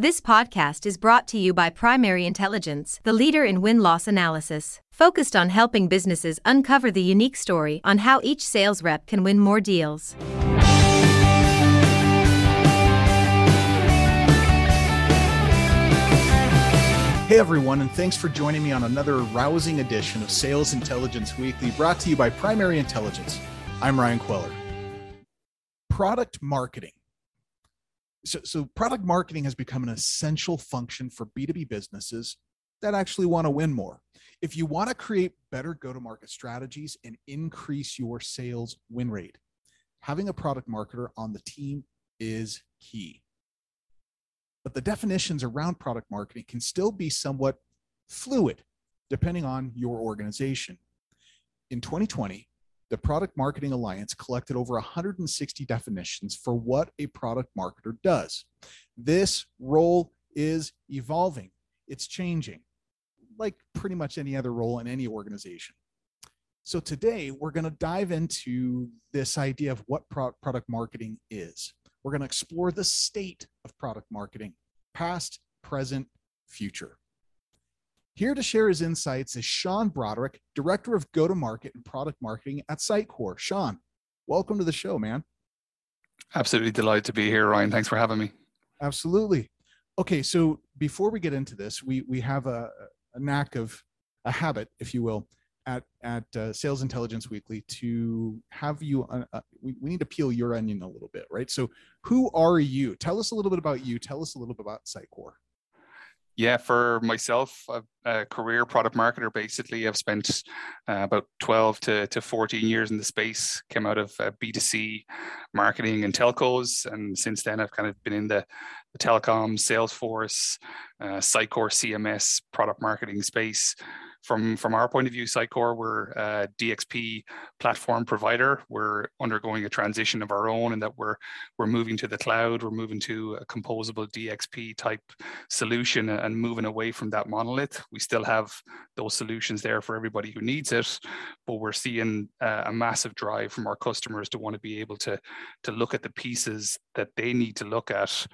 This podcast is brought to you by Primary Intelligence, the leader in win loss analysis, focused on helping businesses uncover the unique story on how each sales rep can win more deals. Hey everyone, and thanks for joining me on another rousing edition of Sales Intelligence Weekly brought to you by Primary Intelligence. I'm Ryan Queller. Product marketing. So, so product marketing has become an essential function for B2B businesses that actually want to win more. If you want to create better go to market strategies and increase your sales win rate, having a product marketer on the team is key but the definitions around product marketing can still be somewhat fluid depending on your organization. In 2020, the Product Marketing Alliance collected over 160 definitions for what a product marketer does. This role is evolving, it's changing, like pretty much any other role in any organization. So, today we're going to dive into this idea of what pro- product marketing is. We're going to explore the state of product marketing, past, present, future. Here to share his insights is Sean Broderick, Director of Go to Market and Product Marketing at Sitecore. Sean, welcome to the show, man. Absolutely delighted to be here, Ryan. Thanks for having me. Absolutely. Okay, so before we get into this, we we have a, a knack of a habit, if you will, at at uh, Sales Intelligence Weekly to have you. Uh, uh, we, we need to peel your onion a little bit, right? So, who are you? Tell us a little bit about you. Tell us a little bit about Sitecore. Yeah, for myself, a, career product marketer. Basically, I've spent uh, about 12 to, to 14 years in the space. Came out of uh, B2C marketing and telcos, and since then I've kind of been in the, the telecom, Salesforce, uh, Sitecore CMS product marketing space from from our point of view, Sitecore, we're a DXP platform provider. We're undergoing a transition of our own, and that we're we're moving to the cloud. We're moving to a composable DXP type solution and moving away from that monolith. We still have those solutions there for everybody who needs it, but we're seeing a massive drive from our customers to want to be able to to look at the pieces that they need to look at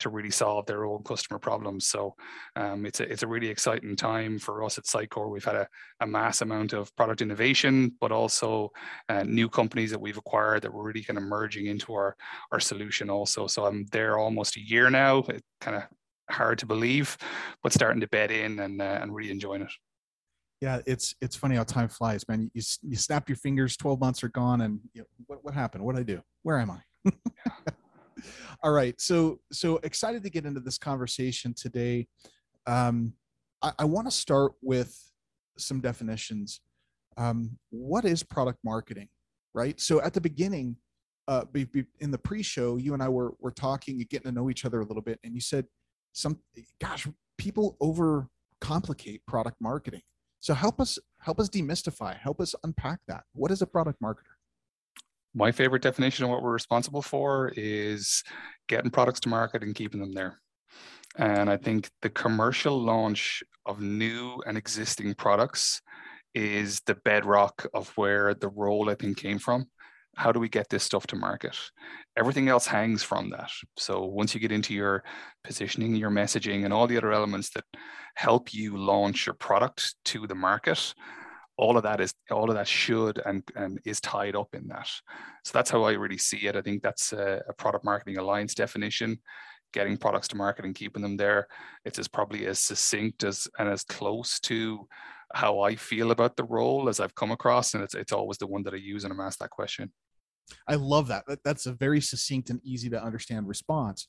to really solve their own customer problems. So um, it's a it's a really exciting time for us at Sitecore. We've had a, a mass amount of product innovation, but also uh, new companies that we've acquired that we're really kind of merging into our our solution also. So I'm there almost a year now. It kind of hard to believe, but starting to bed in and uh, and really enjoying it. Yeah, it's it's funny how time flies, man. You you snap your fingers, twelve months are gone, and you know, what what happened? What did I do? Where am I? All right. So so excited to get into this conversation today. Um, I, I want to start with some definitions. Um, what is product marketing? Right. So at the beginning, uh, be, be, in the pre-show, you and I were were talking, getting to know each other a little bit, and you said some, gosh, people overcomplicate product marketing. So help us help us demystify, help us unpack that. What is a product marketer? My favorite definition of what we're responsible for is getting products to market and keeping them there. And I think the commercial launch of new and existing products is the bedrock of where the role I think came from. How do we get this stuff to market? Everything else hangs from that. So once you get into your positioning, your messaging, and all the other elements that help you launch your product to the market, all of that is all of that should and, and is tied up in that. So that's how I really see it. I think that's a, a product marketing alliance definition getting products to market and keeping them there. It's as probably as succinct as and as close to how I feel about the role as I've come across, and it's it's always the one that I use when I'm asked that question. I love that. That's a very succinct and easy to understand response.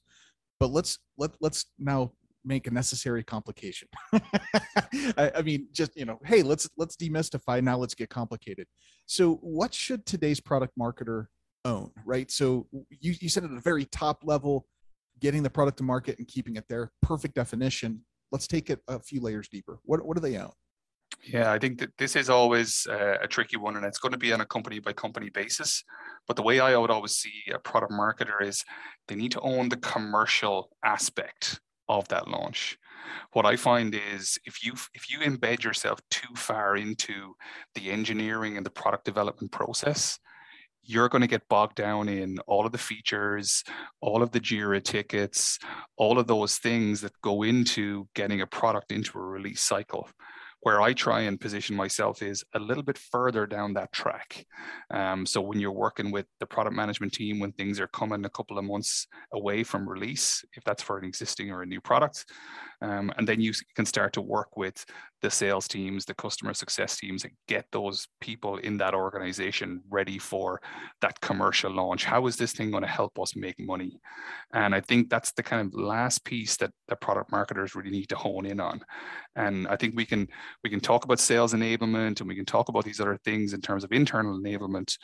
But let's let let's now make a necessary complication. I, I, mean, just you know, hey, let's let's demystify. Now let's get complicated. So, what should today's product marketer own? Right. So, you you said at a very top level, getting the product to market and keeping it there. Perfect definition. Let's take it a few layers deeper. What what do they own? Yeah, I think that this is always uh, a tricky one, and it's going to be on a company by company basis. But the way I would always see a product marketer is they need to own the commercial aspect of that launch. What I find is if you if you embed yourself too far into the engineering and the product development process, you're going to get bogged down in all of the features, all of the Jira tickets, all of those things that go into getting a product into a release cycle where I try and position myself is a little bit further down that track. Um, so when you're working with the product management team, when things are coming a couple of months away from release, if that's for an existing or a new product, um, and then you can start to work with the sales teams, the customer success teams, and get those people in that organization ready for that commercial launch. How is this thing going to help us make money? And I think that's the kind of last piece that the product marketers really need to hone in on. And I think we can we can talk about sales enablement and we can talk about these other things in terms of internal enablement,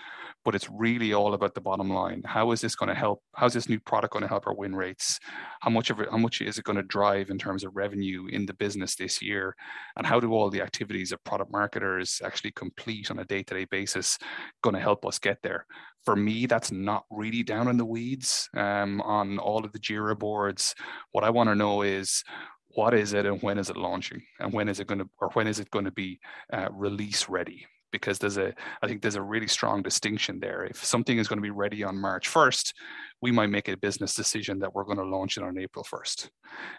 but it's really all about the bottom line. How is this going to help? How's this new product going to help our win rates? How much of it? How much is it going to drive in terms of revenue in the business this year? And how do all the activities of product marketers actually complete on a day-to-day basis going to help us get there? For me, that's not really down in the weeds um, on all of the Jira boards. What I want to know is what is it and when is it launching and when is it going to or when is it going to be uh, release ready because there's a i think there's a really strong distinction there. If something is going to be ready on march 1st we might make a business decision that we're going to launch it on april 1st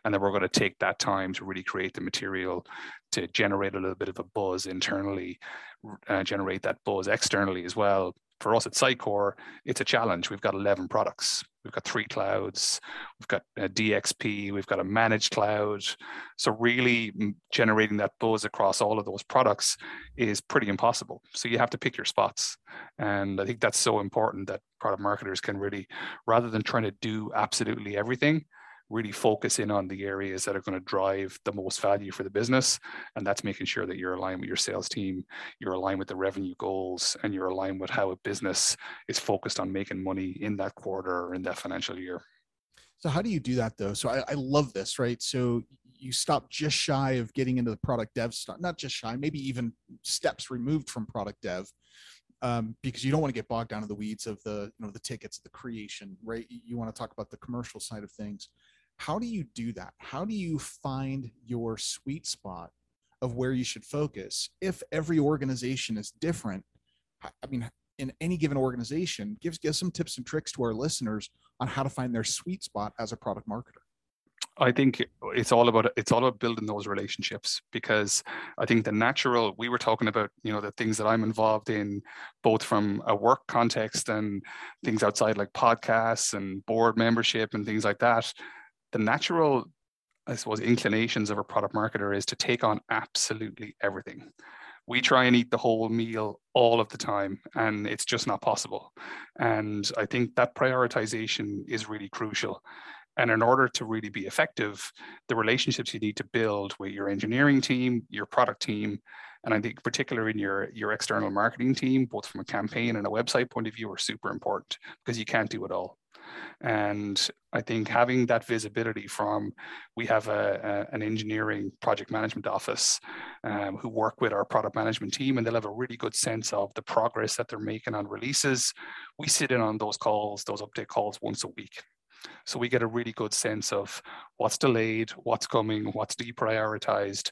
and then we're going to take that time to really create the material to generate a little bit of a buzz internally uh, generate that buzz externally as well for us at Sitecore, it's a challenge. We've got 11 products. We've got three clouds. We've got a DXP. We've got a managed cloud. So really generating that buzz across all of those products is pretty impossible. So you have to pick your spots. And I think that's so important that product marketers can really, rather than trying to do absolutely everything, really focus in on the areas that are going to drive the most value for the business. And that's making sure that you're aligned with your sales team, you're aligned with the revenue goals, and you're aligned with how a business is focused on making money in that quarter or in that financial year. So, how do you do that though? So, I, I love this, right? So, you stop just shy of getting into the product dev stuff, not just shy, maybe even steps removed from product dev. Um, because you don't want to get bogged down in the weeds of the you know the tickets the creation right you want to talk about the commercial side of things how do you do that? How do you find your sweet spot of where you should focus if every organization is different? I mean in any given organization gives give some tips and tricks to our listeners on how to find their sweet spot as a product marketer. I think it's all about it's all about building those relationships because I think the natural we were talking about you know the things that I'm involved in both from a work context and things outside like podcasts and board membership and things like that the natural, I suppose, inclinations of a product marketer is to take on absolutely everything. We try and eat the whole meal all of the time, and it's just not possible. And I think that prioritization is really crucial. And in order to really be effective, the relationships you need to build with your engineering team, your product team, and I think particularly in your, your external marketing team, both from a campaign and a website point of view, are super important because you can't do it all. And I think having that visibility from, we have a, a an engineering project management office um, who work with our product management team, and they'll have a really good sense of the progress that they're making on releases. We sit in on those calls, those update calls once a week. So we get a really good sense of what's delayed, what's coming, what's deprioritized,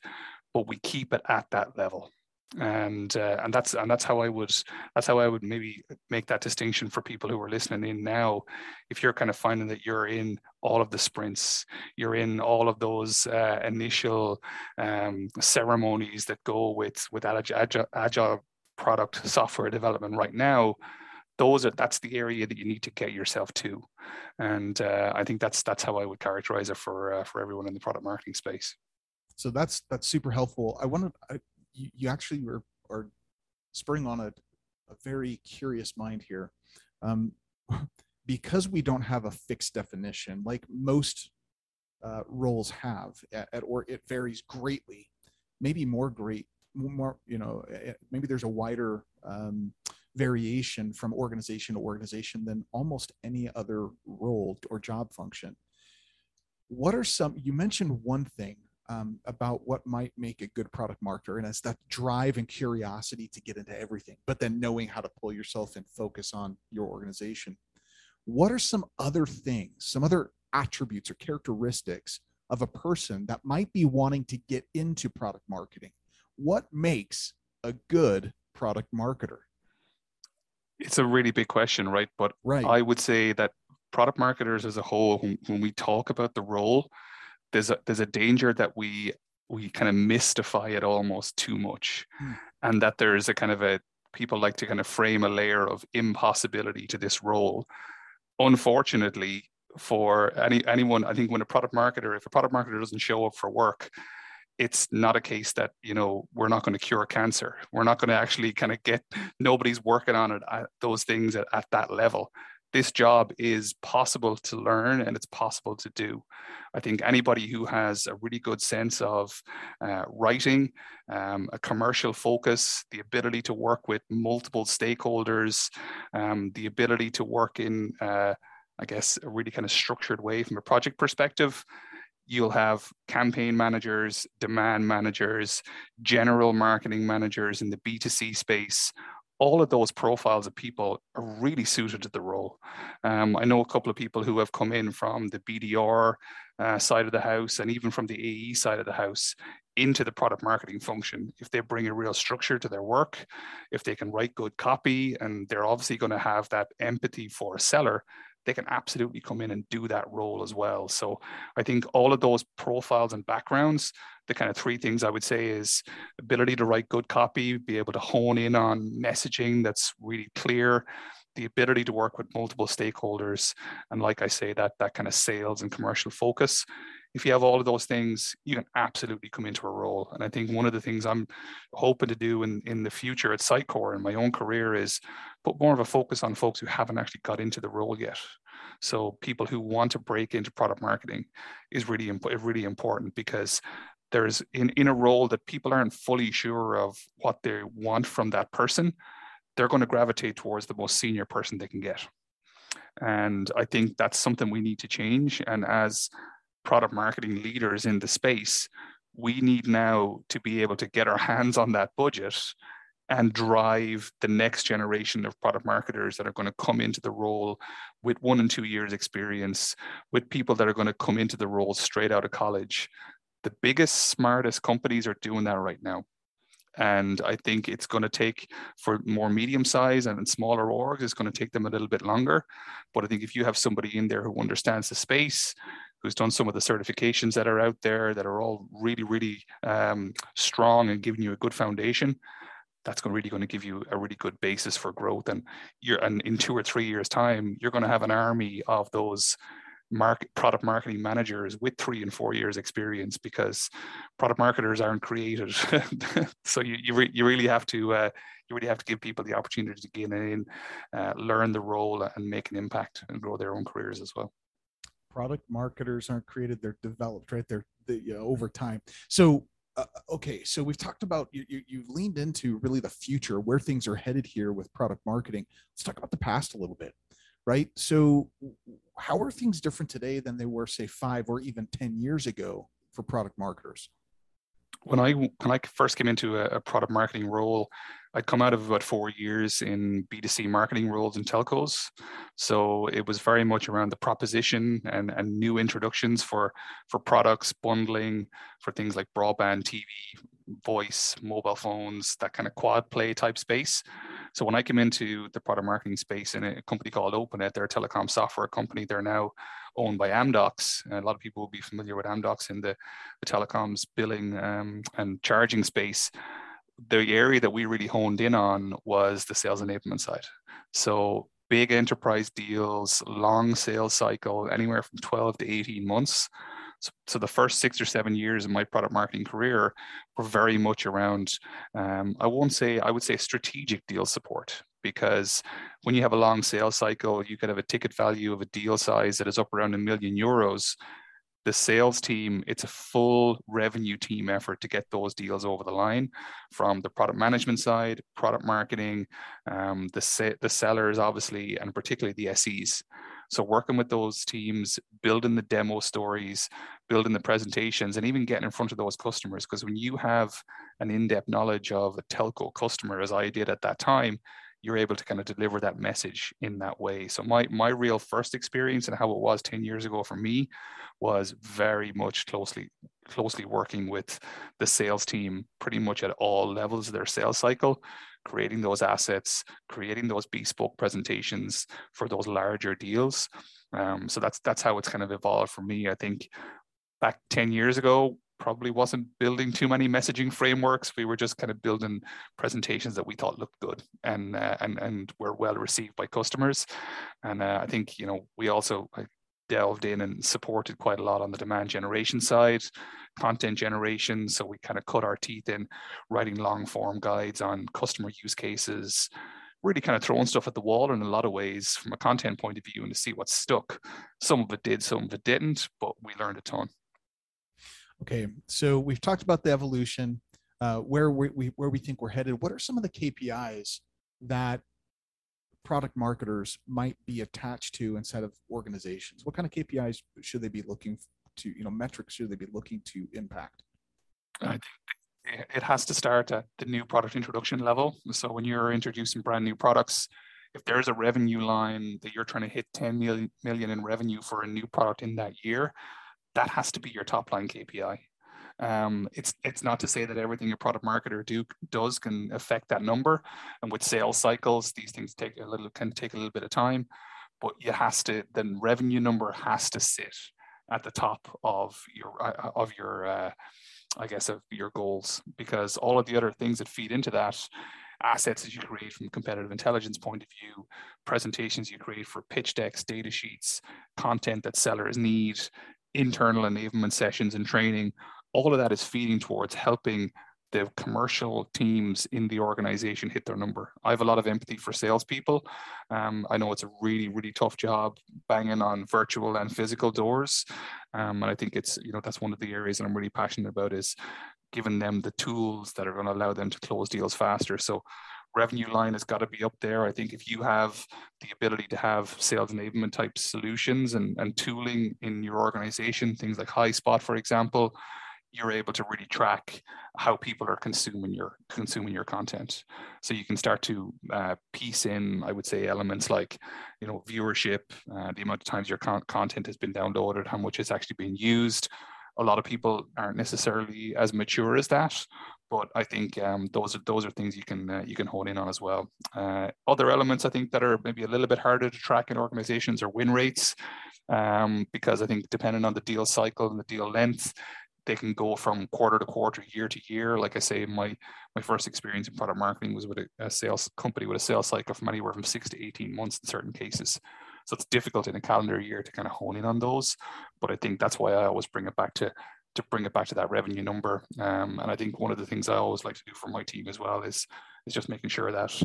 but we keep it at that level and uh, and that's and that's how I would that's how I would maybe make that distinction for people who are listening in now. If you're kind of finding that you're in all of the sprints, you're in all of those uh, initial um, ceremonies that go with with agile, agile product software development right now. Those are that's the area that you need to get yourself to, and uh, I think that's that's how I would characterize it for uh, for everyone in the product marketing space. So that's that's super helpful. I wanted I, you, you actually were are spurring on a, a very curious mind here. Um, because we don't have a fixed definition, like most uh, roles have, at, at, or it varies greatly, maybe more great, more you know, maybe there's a wider um, variation from organization to organization than almost any other role or job function. What are some? You mentioned one thing um, about what might make a good product marketer, and it's that drive and curiosity to get into everything, but then knowing how to pull yourself and focus on your organization. What are some other things, some other attributes or characteristics of a person that might be wanting to get into product marketing? What makes a good product marketer? It's a really big question, right? But right. I would say that product marketers as a whole, when, when we talk about the role, there's a there's a danger that we we kind of mystify it almost too much, hmm. and that there is a kind of a people like to kind of frame a layer of impossibility to this role. Unfortunately, for any anyone, I think when a product marketer, if a product marketer doesn't show up for work, it's not a case that you know we're not going to cure cancer we're not going to actually kind of get nobody's working on it at those things at, at that level this job is possible to learn and it's possible to do i think anybody who has a really good sense of uh, writing um, a commercial focus the ability to work with multiple stakeholders um, the ability to work in uh, I guess, a really kind of structured way from a project perspective you'll have campaign managers, demand managers, general marketing managers in the B2C space. All of those profiles of people are really suited to the role. Um, I know a couple of people who have come in from the BDR uh, side of the house and even from the AE side of the house into the product marketing function. If they bring a real structure to their work, if they can write good copy, and they're obviously going to have that empathy for a seller, they can absolutely come in and do that role as well. So I think all of those profiles and backgrounds, the kind of three things I would say is ability to write good copy, be able to hone in on messaging that's really clear, the ability to work with multiple stakeholders, and like I say, that that kind of sales and commercial focus. If you have all of those things, you can absolutely come into a role. And I think one of the things I'm hoping to do in, in the future at Sitecore in my own career is put more of a focus on folks who haven't actually got into the role yet. So people who want to break into product marketing is really really important because there's in, in a role that people aren't fully sure of what they want from that person, they're going to gravitate towards the most senior person they can get. And I think that's something we need to change. And as product marketing leaders in the space, we need now to be able to get our hands on that budget and drive the next generation of product marketers that are going to come into the role with one and two years experience with people that are going to come into the role straight out of college. The biggest smartest companies are doing that right now. And i think it's going to take for more medium size and smaller orgs it's going to take them a little bit longer. But i think if you have somebody in there who understands the space who's done some of the certifications that are out there that are all really really um, strong and giving you a good foundation that's going really going to give you a really good basis for growth. And you're and in two or three years' time, you're going to have an army of those market product marketing managers with three and four years experience because product marketers aren't created. so you you, re, you really have to uh, you really have to give people the opportunity to gain in, uh, learn the role, and make an impact and grow their own careers as well. Product marketers aren't created; they're developed, right? They're they, you know, over time. So uh, okay so we've talked about you, you you've leaned into really the future where things are headed here with product marketing let's talk about the past a little bit right so how are things different today than they were say five or even 10 years ago for product marketers when i when i first came into a, a product marketing role I'd come out of about four years in B2C marketing roles in telcos. So it was very much around the proposition and, and new introductions for, for products, bundling, for things like broadband, TV, voice, mobile phones, that kind of quad play type space. So when I came into the product marketing space in a company called Openet, they're a telecom software company. They're now owned by Amdocs. A lot of people will be familiar with Amdocs in the, the telecoms billing um, and charging space the area that we really honed in on was the sales enablement side. So big enterprise deals, long sales cycle, anywhere from 12 to 18 months. So, so the first six or seven years of my product marketing career were very much around, um, I won't say, I would say strategic deal support because when you have a long sales cycle, you could have a ticket value of a deal size that is up around a million euros the sales team, it's a full revenue team effort to get those deals over the line from the product management side, product marketing, um, the, se- the sellers, obviously, and particularly the SEs. So working with those teams, building the demo stories, building the presentations, and even getting in front of those customers. Because when you have an in-depth knowledge of a telco customer, as I did at that time, you're able to kind of deliver that message in that way. So my my real first experience and how it was 10 years ago for me was very much closely closely working with the sales team pretty much at all levels of their sales cycle, creating those assets, creating those bespoke presentations for those larger deals. Um, so that's that's how it's kind of evolved for me. I think back 10 years ago, probably wasn't building too many messaging frameworks. We were just kind of building presentations that we thought looked good and uh, and and were well received by customers. And uh, I think you know we also delved in and supported quite a lot on the demand generation side, content generation. So we kind of cut our teeth in writing long form guides on customer use cases. Really kind of throwing stuff at the wall in a lot of ways from a content point of view and to see what stuck. Some of it did, some of it didn't, but we learned a ton. Okay, so we've talked about the evolution, uh, where we, we where we think we're headed. What are some of the KPIs that product marketers might be attached to instead of organizations? What kind of KPIs should they be looking to? You know, metrics should they be looking to impact? I think it has to start at the new product introduction level. So when you're introducing brand new products, if there's a revenue line that you're trying to hit 10 million, million in revenue for a new product in that year, that has to be your top line KPI. Um, it's it's not to say that everything a product marketer do does can affect that number, and with sales cycles, these things take a little can take a little bit of time, but you has to the revenue number has to sit at the top of your uh, of your uh, I guess of your goals because all of the other things that feed into that assets that you create from competitive intelligence point of view, presentations you create for pitch decks, data sheets, content that sellers need, internal enablement sessions and training, all of that is feeding towards helping the commercial teams in the organization hit their number. I have a lot of empathy for salespeople. Um, I know it's a really, really tough job banging on virtual and physical doors. Um, and I think it's, you know, that's one of the areas that I'm really passionate about is giving them the tools that are going to allow them to close deals faster. So revenue line has got to be up there. I think if you have the ability to have sales enablement type solutions and, and tooling in your organization, things like HighSpot, for example, you're able to really track how people are consuming your consuming your content. So you can start to uh, piece in, I would say, elements like, you know, viewership, uh, the amount of times your con- content has been downloaded, how much it's actually being used. A lot of people aren't necessarily as mature as that, but I think um, those are those are things you can uh, you can hone in on as well. Uh, other elements I think that are maybe a little bit harder to track in organizations are win rates, um, because I think depending on the deal cycle and the deal length, they can go from quarter to quarter, year to year. Like I say, my my first experience in product marketing was with a, a sales company with a sales cycle from anywhere from six to eighteen months in certain cases. So it's difficult in a calendar year to kind of hone in on those. But I think that's why I always bring it back to to bring it back to that revenue number. Um, and I think one of the things I always like to do for my team as well is is just making sure that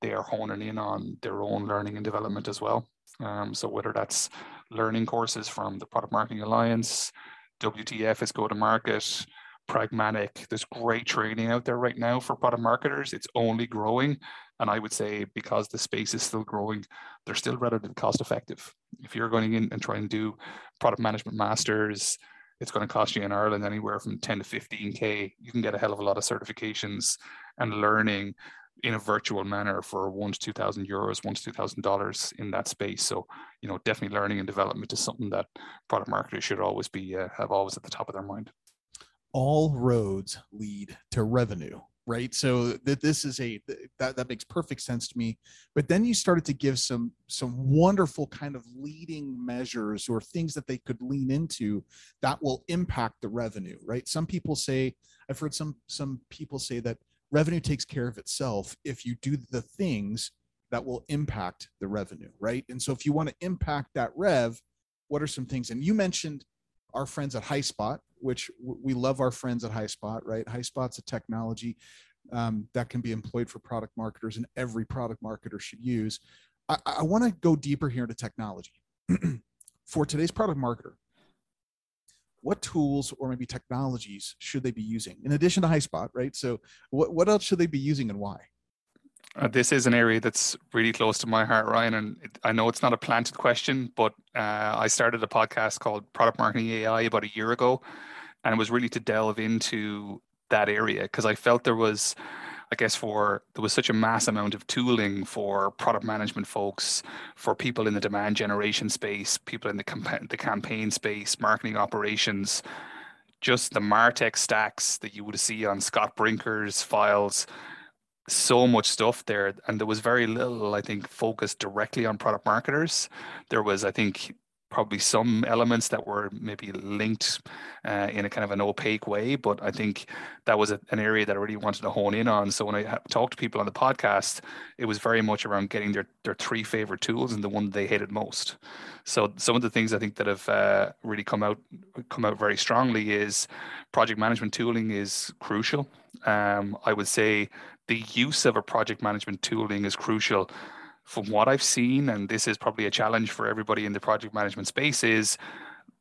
they are honing in on their own learning and development as well. Um, so whether that's learning courses from the Product Marketing Alliance, WTF is go to market, pragmatic. There's great training out there right now for product marketers. It's only growing. And I would say because the space is still growing, they're still relatively cost effective. If you're going in and trying to do product management masters, it's going to cost you in Ireland anywhere from 10 to 15K. You can get a hell of a lot of certifications and learning in a virtual manner for one to 2,000 euros, one to $2,000 in that space. So, you know, definitely learning and development is something that product marketers should always be, uh, have always at the top of their mind. All roads lead to revenue right? So that this is a that, that makes perfect sense to me. But then you started to give some some wonderful kind of leading measures or things that they could lean into that will impact the revenue right? Some people say i've heard some some people say that revenue takes care of itself if you do the things that will impact the revenue right? And so if you want to impact that rev what are some things? And you mentioned our friends at HighSpot, which we love our friends at HighSpot, right? HighSpot's a technology um, that can be employed for product marketers and every product marketer should use. I, I want to go deeper here into technology. for today's product marketer, what tools or maybe technologies should they be using in addition to HighSpot, right? So what, what else should they be using and why? Uh, this is an area that's really close to my heart, Ryan. And it, I know it's not a planted question, but uh, I started a podcast called Product Marketing AI about a year ago. And it was really to delve into that area because I felt there was, I guess, for there was such a mass amount of tooling for product management folks, for people in the demand generation space, people in the, the campaign space, marketing operations just the Martech stacks that you would see on Scott Brinker's files so much stuff there and there was very little i think focused directly on product marketers there was i think probably some elements that were maybe linked uh, in a kind of an opaque way. But I think that was a, an area that I really wanted to hone in on. So when I ha- talked to people on the podcast, it was very much around getting their, their three favorite tools and the one they hated most. So some of the things I think that have uh, really come out come out very strongly is project management tooling is crucial. Um, I would say the use of a project management tooling is crucial from what I've seen, and this is probably a challenge for everybody in the project management space, is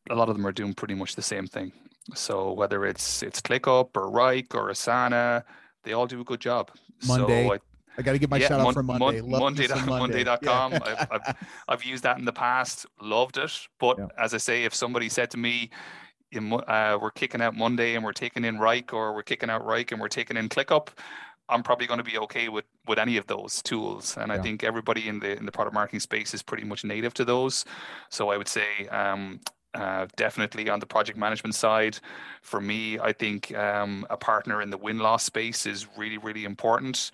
a lot of them are doing pretty much the same thing. So whether it's it's ClickUp or Wrike or Asana, they all do a good job. Monday. So I, I got to give my yeah, shout out for Monday. Mon- Monday, Monday. Monday.com. Yeah. I've, I've, I've, used that in the past, loved it. But yeah. as I say, if somebody said to me, uh, we're kicking out Monday and we're taking in Wrike, or we're kicking out Wrike and we're taking in ClickUp, I'm probably going to be okay with with any of those tools. And yeah. I think everybody in the in the product marketing space is pretty much native to those. So I would say um, uh, definitely on the project management side, for me, I think um, a partner in the win loss space is really, really important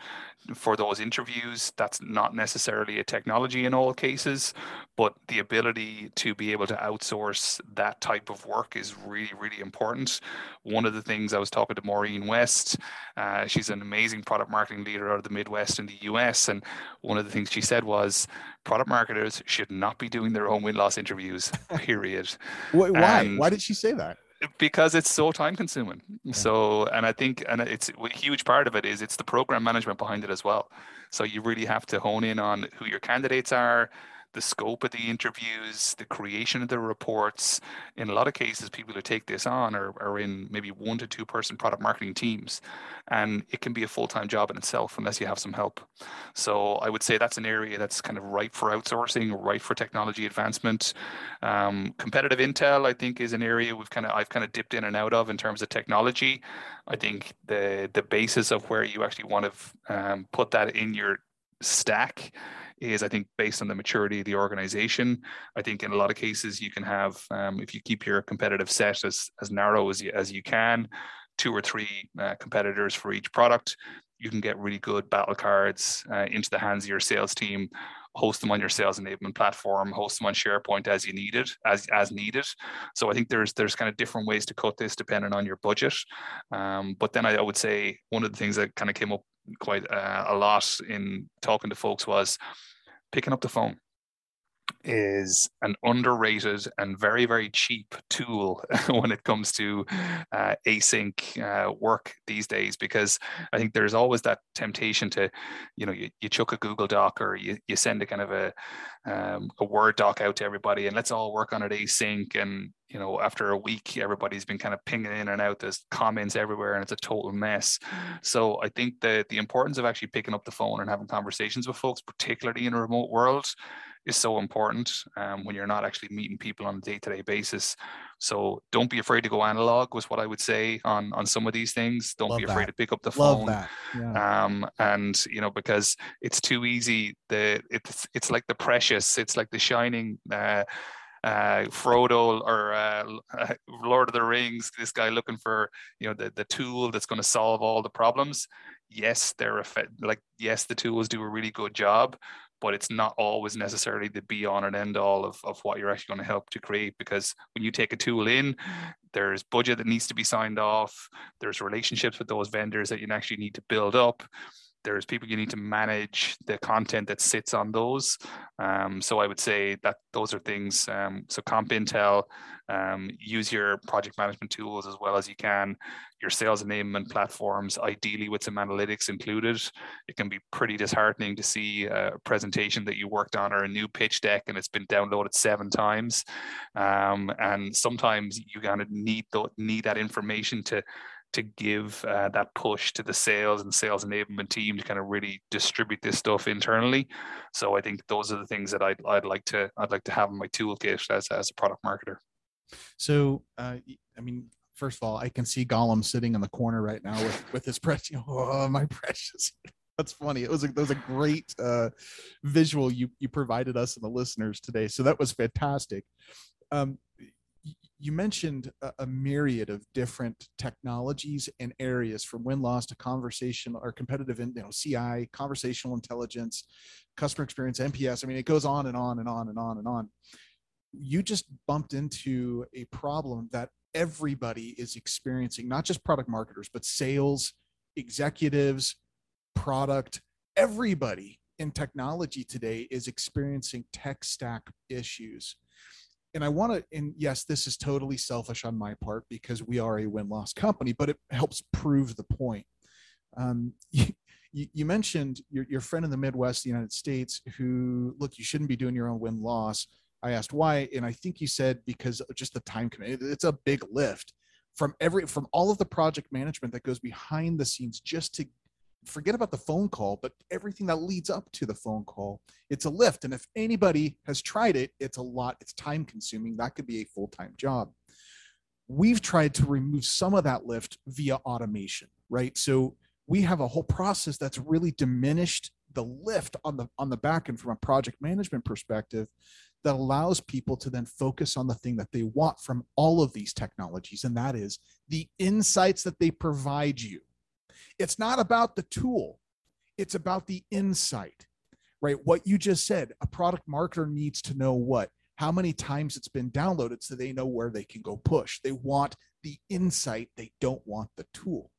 for those interviews. That's not necessarily a technology in all cases, but the ability to be able to outsource that type of work is really, really important. One of the things I was talking to Maureen West, uh, she's an amazing product marketing leader out of the Midwest in the US. And one of the things she said was product marketers should not be doing their own win loss interviews, period. Wait, Why? And why did she say that? Because it's so time consuming. Yeah. So, and I think, and it's a huge part of it is it's the program management behind it as well. So you really have to hone in on who your candidates are, the scope of the interviews, the creation of the reports. In a lot of cases, people who take this on are, are in maybe one to two person product marketing teams. And it can be a full time job in itself unless you have some help. So I would say that's an area that's kind of ripe for outsourcing, ripe for technology advancement. Um, competitive intel, I think, is an area we've kind of I've kind of dipped in and out of in terms of technology. I think the the basis of where you actually want to um, put that in your stack is I think based on the maturity of the organization. I think in a lot of cases you can have um, if you keep your competitive set as as narrow as you, as you can, two or three uh, competitors for each product. You can get really good battle cards uh, into the hands of your sales team host them on your sales enablement platform, host them on SharePoint as you need it, as as needed. So I think there's there's kind of different ways to cut this depending on your budget. Um, but then I, I, would say one of the things that kind of came up quite uh, a lot in talking to folks was picking up the phone is an underrated and very very cheap tool when it comes to uh, async uh, work these days because i think there's always that temptation to you know you, you chuck a google doc or you, you send a kind of a um, a word doc out to everybody and let's all work on it async. And you know after a week everybody's been kind of pinging in and out. There's comments everywhere and it's a total mess. So i think that the importance of actually picking up the phone and having conversations with folks particularly in a remote world is so important um, when you're not actually meeting people on a day-to-day basis. So don't be afraid to go analog was what I would say on on some of these things. Don't Love be afraid that. to pick up the phone. Yeah. Um, and you know because it's too easy. The it's it's like the precious. It's like the shining. Uh, uh, Frodo or uh, Lord of the Rings, this guy looking for you know the, the tool that's going to solve all the problems. Yes, they're effect- like yes, the tools do a really good job, but it's not always necessarily the be on and end all of, of what you're actually going to help to create because when you take a tool in there's budget that needs to be signed off there's relationships with those vendors that you actually need to build up there's people you need to manage the content that sits on those. Um, so I would say that those are things. Um, so Comp Intel, um, use your project management tools as well as you can. Your sales enablement platforms, ideally with some analytics included. It can be pretty disheartening to see a presentation that you worked on or a new pitch deck and it's been downloaded seven times. Um, and sometimes you kind of need need that information to to give uh, that push to the sales and sales enablement team to kind of really distribute this stuff internally. So I think those are the things that I'd, I'd like to I'd like to have in my toolkit as, as a product marketer. So uh, I mean, first of all, I can see Gollum sitting in the corner right now with with his precious. Oh, my precious. That's funny. It was a that was a great uh, visual you you provided us and the listeners today. So that was fantastic. Um, you mentioned a, a, myriad of different technologies and areas from win loss to conversational or competitive you know ci conversational intelligence customer experience nps i mean it goes on and on and on and on and on. You just bumped into a problem that everybody is experiencing not just product marketers but sales executives product. Everybody in technology today is experiencing tech stack issues and I want to, and yes, this is totally selfish on my part because we are a win loss company, but it helps prove the point. Um, you, you, mentioned your, your friend in the Midwest, the United States, who, look, you shouldn't be doing your own win loss. I asked why, and I think you said because just the time commitment. It's a big lift from every from all of the project management that goes behind the scenes just to forget about the phone call, but everything that leads up to the phone call, it's a lift. And if anybody has tried it, it's a lot, it's time consuming. That could be a full time job. We've tried to remove some of that lift via automation, right? So we have a whole process that's really diminished the lift on the on the back end from a project management perspective that allows people to then focus on the thing that they want from all of these technologies and that is the insights that they provide you it's not about the tool, it's about the insight, right? What you just said, a product marketer needs to know what? How many times it's been downloaded so they know where they can go push. They want the insight, they don't want the tool.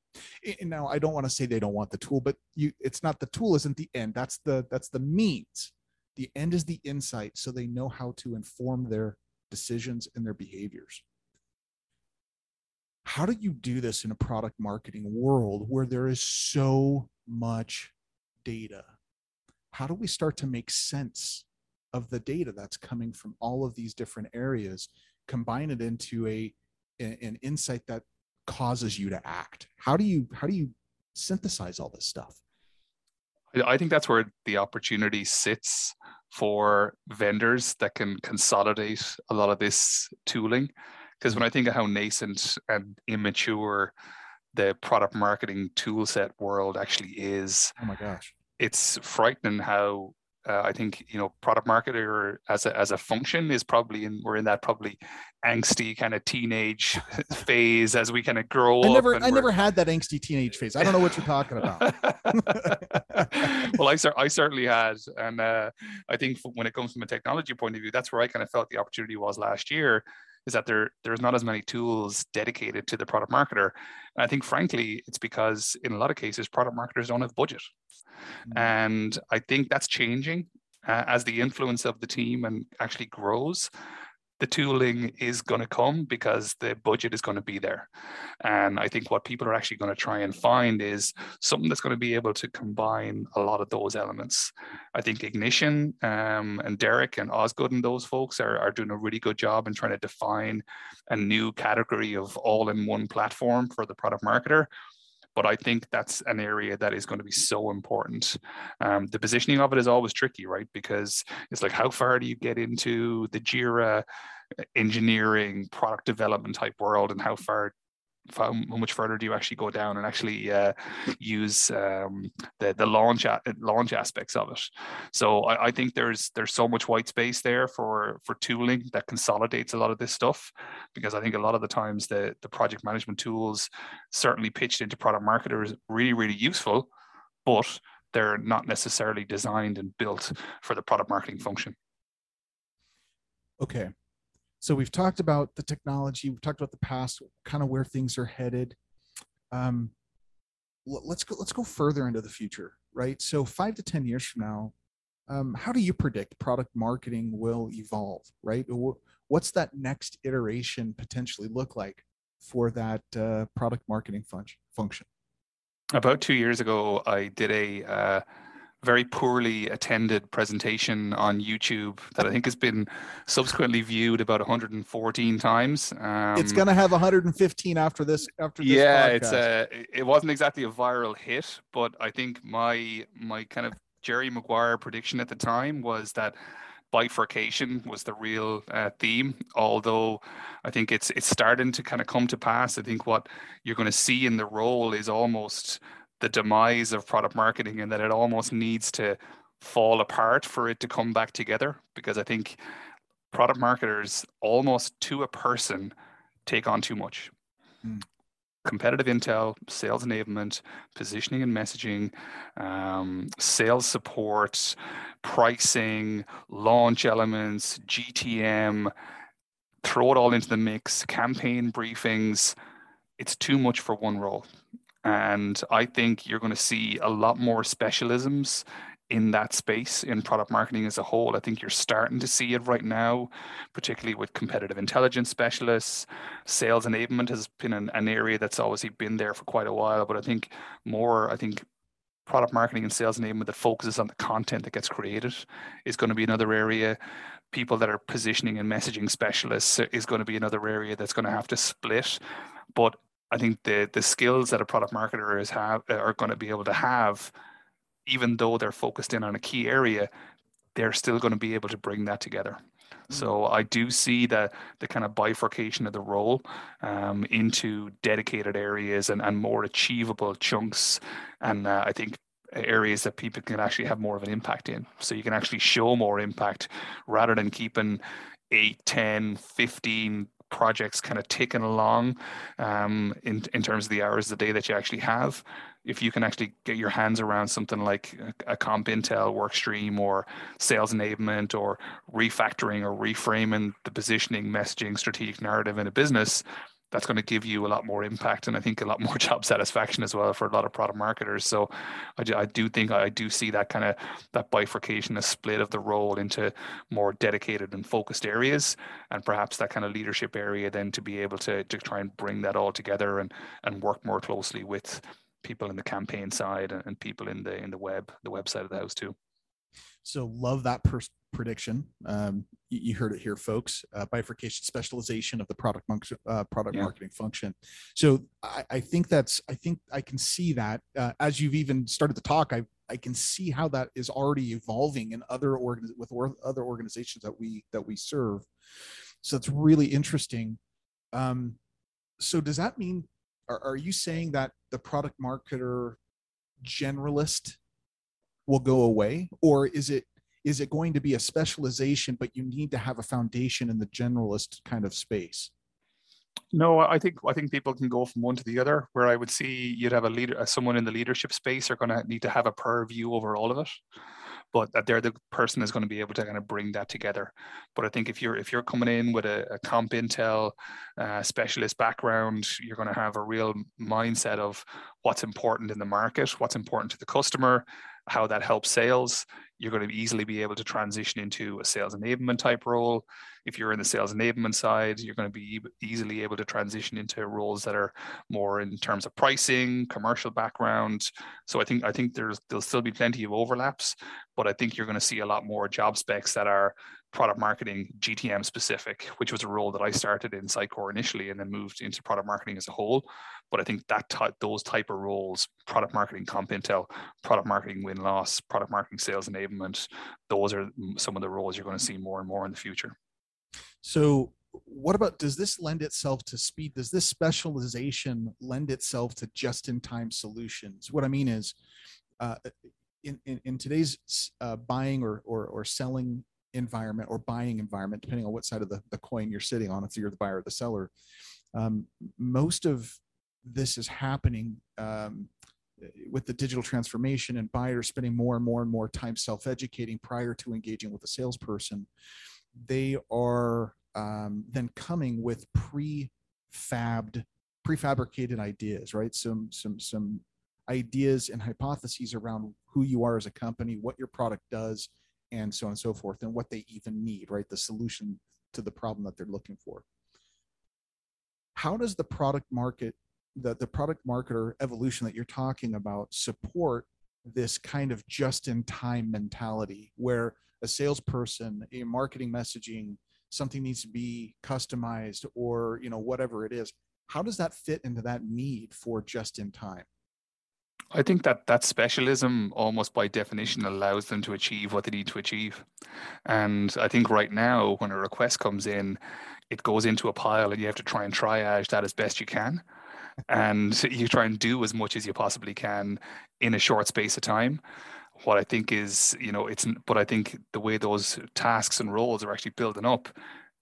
And now I don't want to say they don't want the tool, but you it's not the tool isn't the end. That's the that's the means. The end is the insight so they know how to inform their decisions and their behaviors how do you do this in a product marketing world where there is so much data? How do we start to make sense of the data that's coming from all of these different areas, combine it into a an insight that causes you to act? How do you how do you synthesize all this stuff? I think that's where the opportunity sits for vendors that can consolidate a lot of this tooling because when I think of how nascent and immature the product marketing tool set world actually is, oh my gosh, it's frightening how uh, I think you know product marketer as a as a function is probably in we're in that probably angsty kind of teenage phase as we kind of grow I never I never had that angsty teenage phase. I don't know what you're talking about. well, I I certainly had, and uh, I think when it comes from a technology point of view, that's where I kind of felt the opportunity was last year is that there there's not as many tools dedicated to the product marketer. And I think frankly, it's because in a lot of cases, product marketers don't have budget. Mm-hmm. And I think that's changing uh, as the influence of the team and actually grows the tooling is going to come because the budget is going to be there. And I think what people are actually going to try and find is something that's going to be able to combine a lot of those elements. I think Ignition um, and Derek and Osgood and those folks are, are doing a really good job in trying to define a new category of all in one platform for the product marketer but I think that's an area that is going to be so important. Um, the positioning of it is always tricky, right? Because it's like, how far do you get into the Jira engineering, product development type world, and how far how much further do you actually go down and actually uh, use um, the the launch a- launch aspects of it? So I, I, think there's there's so much white space there for for tooling that consolidates a lot of this stuff, because I think a lot of the times the the project management tools certainly pitched into product marketers really really useful, but they're not necessarily designed and built for the product marketing function. Okay, so we've talked about the technology, we've talked about the past, kind of where things are headed. Um, let's go. Let's go further into the future, right? So five to ten years from now, um, how do you predict product marketing will evolve, right? What's that next iteration potentially look like for that uh, product marketing fun- function? About two years ago, I did a uh, very poorly attended presentation on YouTube that I think has been subsequently viewed about 114 times. Um, it's going to have 115 after this. After this yeah, podcast. it's a. It wasn't exactly a viral hit, but I think my my kind of Jerry Maguire prediction at the time was that bifurcation was the real uh, theme. Although I think it's it's starting to kind of come to pass. I think what you're going to see in the role is almost the demise of product marketing and that it almost needs to fall apart for it to come back together because I think product marketers almost to a person take on too much. Mm. Competitive intel, sales enablement, positioning and messaging, um, sales support, pricing, launch elements, GTM, throw it all into the mix, campaign briefings. It's too much for one role. And I think you're going to see a lot more specialisms in that space in product marketing as a whole. I think you're starting to see it right now, particularly with competitive intelligence specialists. Sales enablement has been an, an area that's obviously been there for quite a while, but I think more, I think product marketing and sales enablement that focuses on the content that gets created is going to be another area. People that are positioning and messaging specialists is going to be another area that's going to have to split. But I think the the skills that a product marketer is have are going to be able to have even though they're focused in on a key area, they're still going to be able to bring that together. So mm. I do see the the kind of bifurcation of the role um, into dedicated areas and, and more achievable chunks, and uh, I think areas that people can actually have more of an impact in. So you can actually show more impact rather than keeping 8, 10, 15 projects kind of ticking along um, in, in terms of the hours of the day that you actually have. If you can actually get your hands around something like a, a comp intel work stream or sales enablement or refactoring or reframing the positioning, messaging, strategic narrative in a business, that's going to give you a lot more impact and I think a lot more job satisfaction as well for a lot of product marketers. So I do, I do think I do see that kind of that bifurcation, a split of the role into more dedicated and focused areas, and perhaps that kind of leadership area then to be able to to try and bring that all together and and work more closely with people in the campaign side and, people in the in the web the website of the house too so love that per- prediction. Um, you, you, heard it here folks. Uh, bifurcation specialization of the product function uh, product yeah. marketing function. So I, I, think that's i think i can see that uh, as you've even started to talk i i can see how that is already evolving in other organ with or, other organizations that we that we serve. So it's really interesting. Um, so does that mean are, are you saying that the product marketer generalist will go away? Or is it is it going to be a specialization but you need to have a foundation in the generalist kind of space no i think i think people can go from one to the other where i would see you'd have a leader someone in the leadership space are going to need to have a purview over all of it but that they're the person is going to be able to kind of bring that together. But I think if you're if you're coming in with a, a comp intel uh, specialist background, you're going to have a real mindset of what's important in the market, what's important to the customer, how that helps sales. You're going to easily be able to transition into a sales enablement type role. If you're in the sales enablement side, you're going to be easily able to transition into roles that are more in terms of pricing, commercial background. So I think I think there's there'll still be plenty of overlaps, but I think you're going to see a lot more job specs that are product marketing GTM specific, which was a role that I started in Sitecore initially and then moved into product marketing as a whole. But I think that type, those type of roles, product marketing comp intel, product marketing win loss, product marketing sales enablement, those are some of the roles you're going to see more and more in the future. So what about does this lend itself to speed does this specialization lend itself to just in time solutions what i mean is uh, in, in, in, today's uh, buying or, or, or selling environment or buying environment, depending on what side of the, the coin you're sitting on, if you're the buyer or the seller, um, most of this is happening um, with the digital transformation and buyers spending more and more and more time self-educating prior to engaging with a salesperson. They are um, then coming with pre-fabbed, prefabricated ideas, right? Some some some ideas and hypotheses around who you are as a company, what your product does, and so on and so forth, and what they even need, right? The solution to the problem that they're looking for. How does the product market, the, the product marketer evolution that you're talking about support this kind of just in time mentality where a salesperson, a marketing messaging, something needs to be customized or you know whatever it is how does that fit into that need for just in time I think that that specialism almost by definition allows them to achieve what they need to achieve. And I think right now, when a request comes in, it goes into a pile and you have to try and triage that as best you can. And you try and do as much as you possibly can in a short space of time. What I think is, you know, it's, but I think the way those tasks and roles are actually building up,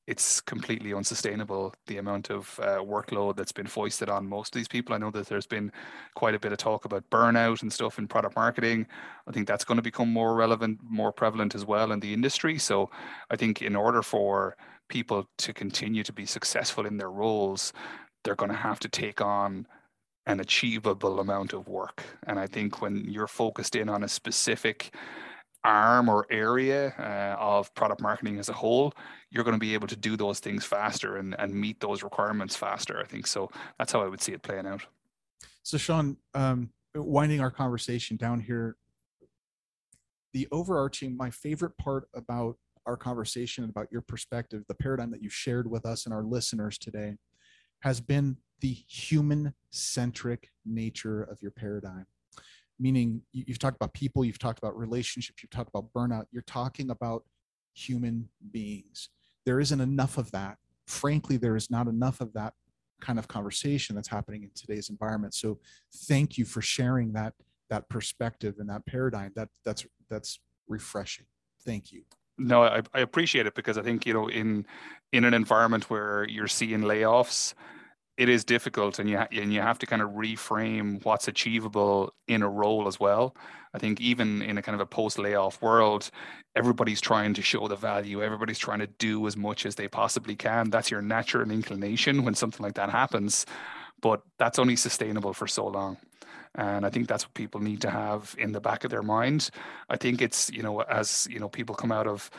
it's completely unsustainable the amount of uh, workload that's been foisted on most of these people. I know that there's been quite a bit of talk about burnout and stuff in product marketing. I think that's going to become more relevant, more prevalent as well in the industry. So I think in order for people to continue to be successful in their roles, they're going to have to take on an achievable amount of work. And I think when you're focused in on a specific arm or area uh, of product marketing as a whole, you're going to be able to do those things faster and, and meet those requirements faster. I think so. That's how I would see it playing out. So, Sean, um, winding our conversation down here, the overarching, my favorite part about our conversation about your perspective, the paradigm that you shared with us and our listeners today, has been the human centric nature of your paradigm meaning you've talked about people, you've talked about relationships, you've talked about burnout, you're talking about human beings. There isn't enough of that. Frankly, there is not enough of that kind of conversation that's happening in today's environment. So thank you for sharing that that perspective and that paradigm. That that's that's refreshing. Thank you. No, I, I appreciate it because I think you know in in an environment where you're seeing layoffs, it is difficult and you ha- and you have to kind of reframe what's achievable in a role as well. I think even in a kind of a post layoff world everybody's trying to show the value. Everybody's trying to do as much as they possibly can. That's your natural inclination when something like that happens but that's only sustainable for so long and i think that's what people need to have in the back of their mind i think it's you know as you know people come out of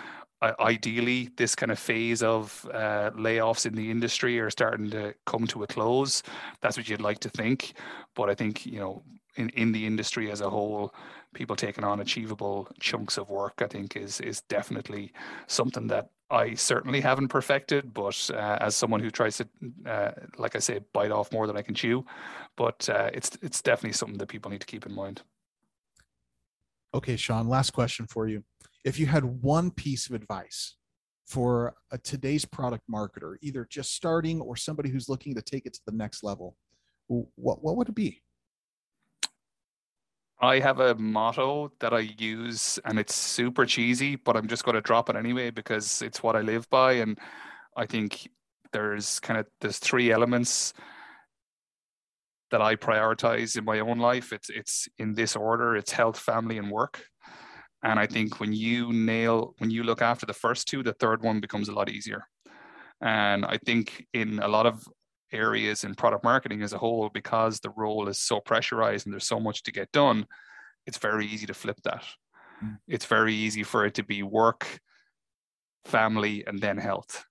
ideally this kind of phase of uh, layoffs in the industry are starting to come to a close. That's what you'd like to think. But i think you know in, in the industry as a whole people taking on achievable chunks of work i think is is definitely something that i certainly haven't perfected but uh, as someone who tries to uh, like i say bite off more than i can chew but uh, it's it's definitely something that people need to keep in mind okay sean last question for you if you had one piece of advice for a today's product marketer, either just starting or somebody who's looking to take it to the next level, what what would it be? I have a motto that I use, and it's super cheesy, but I'm just going to drop it anyway because it's what I live by, and I think there's kind of there's three elements that I prioritize in my own life. It's it's in this order: it's health, family, and work. And I think when you nail, when you look after the first two, the third one becomes a lot easier. And I think in a lot of areas in product marketing as a whole, because the role is so pressurized and there's so much to get done, it's very easy to flip that. Mm. It's very easy for it to be work, family, and then health.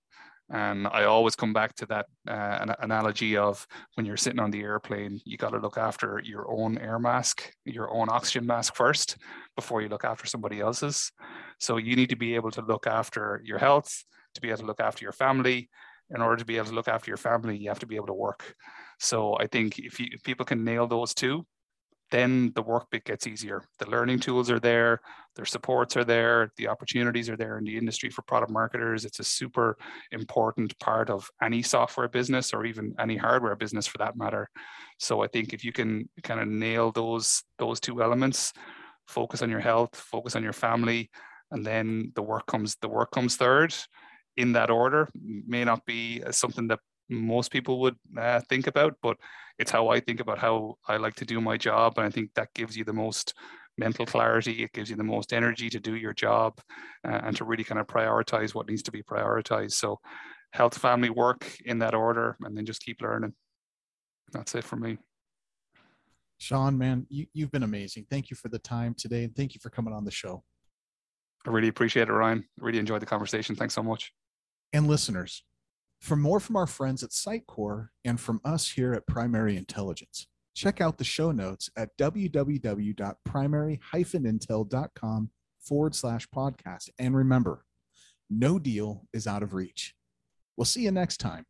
And I always come back to that uh, an analogy of when you're sitting on the airplane, you got to look after your own air mask, your own oxygen mask first before you look after somebody else's. So you need to be able to look after your health, to be able to look after your family. In order to be able to look after your family, you have to be able to work. So I think if, you, if people can nail those two, then the work bit gets easier. The learning tools are there, their supports are there, the opportunities are there in the industry for product marketers. It's a super important part of any software business or even any hardware business for that matter. So I think if you can kind of nail those those two elements, focus on your health, focus on your family, and then the work comes the work comes third in that order may not be something that most people would uh, think about, but it's how I think about how I like to do my job. And I think that gives you the most mental clarity. It gives you the most energy to do your job uh, and to really kind of prioritize what needs to be prioritized. So, health, family, work in that order, and then just keep learning. That's it for me. Sean, man, you, you've been amazing. Thank you for the time today. And thank you for coming on the show. I really appreciate it, Ryan. Really enjoyed the conversation. Thanks so much. And listeners, for more from our friends at Sitecore and from us here at Primary Intelligence, check out the show notes at www.primary-intel.com forward slash podcast. And remember, no deal is out of reach. We'll see you next time.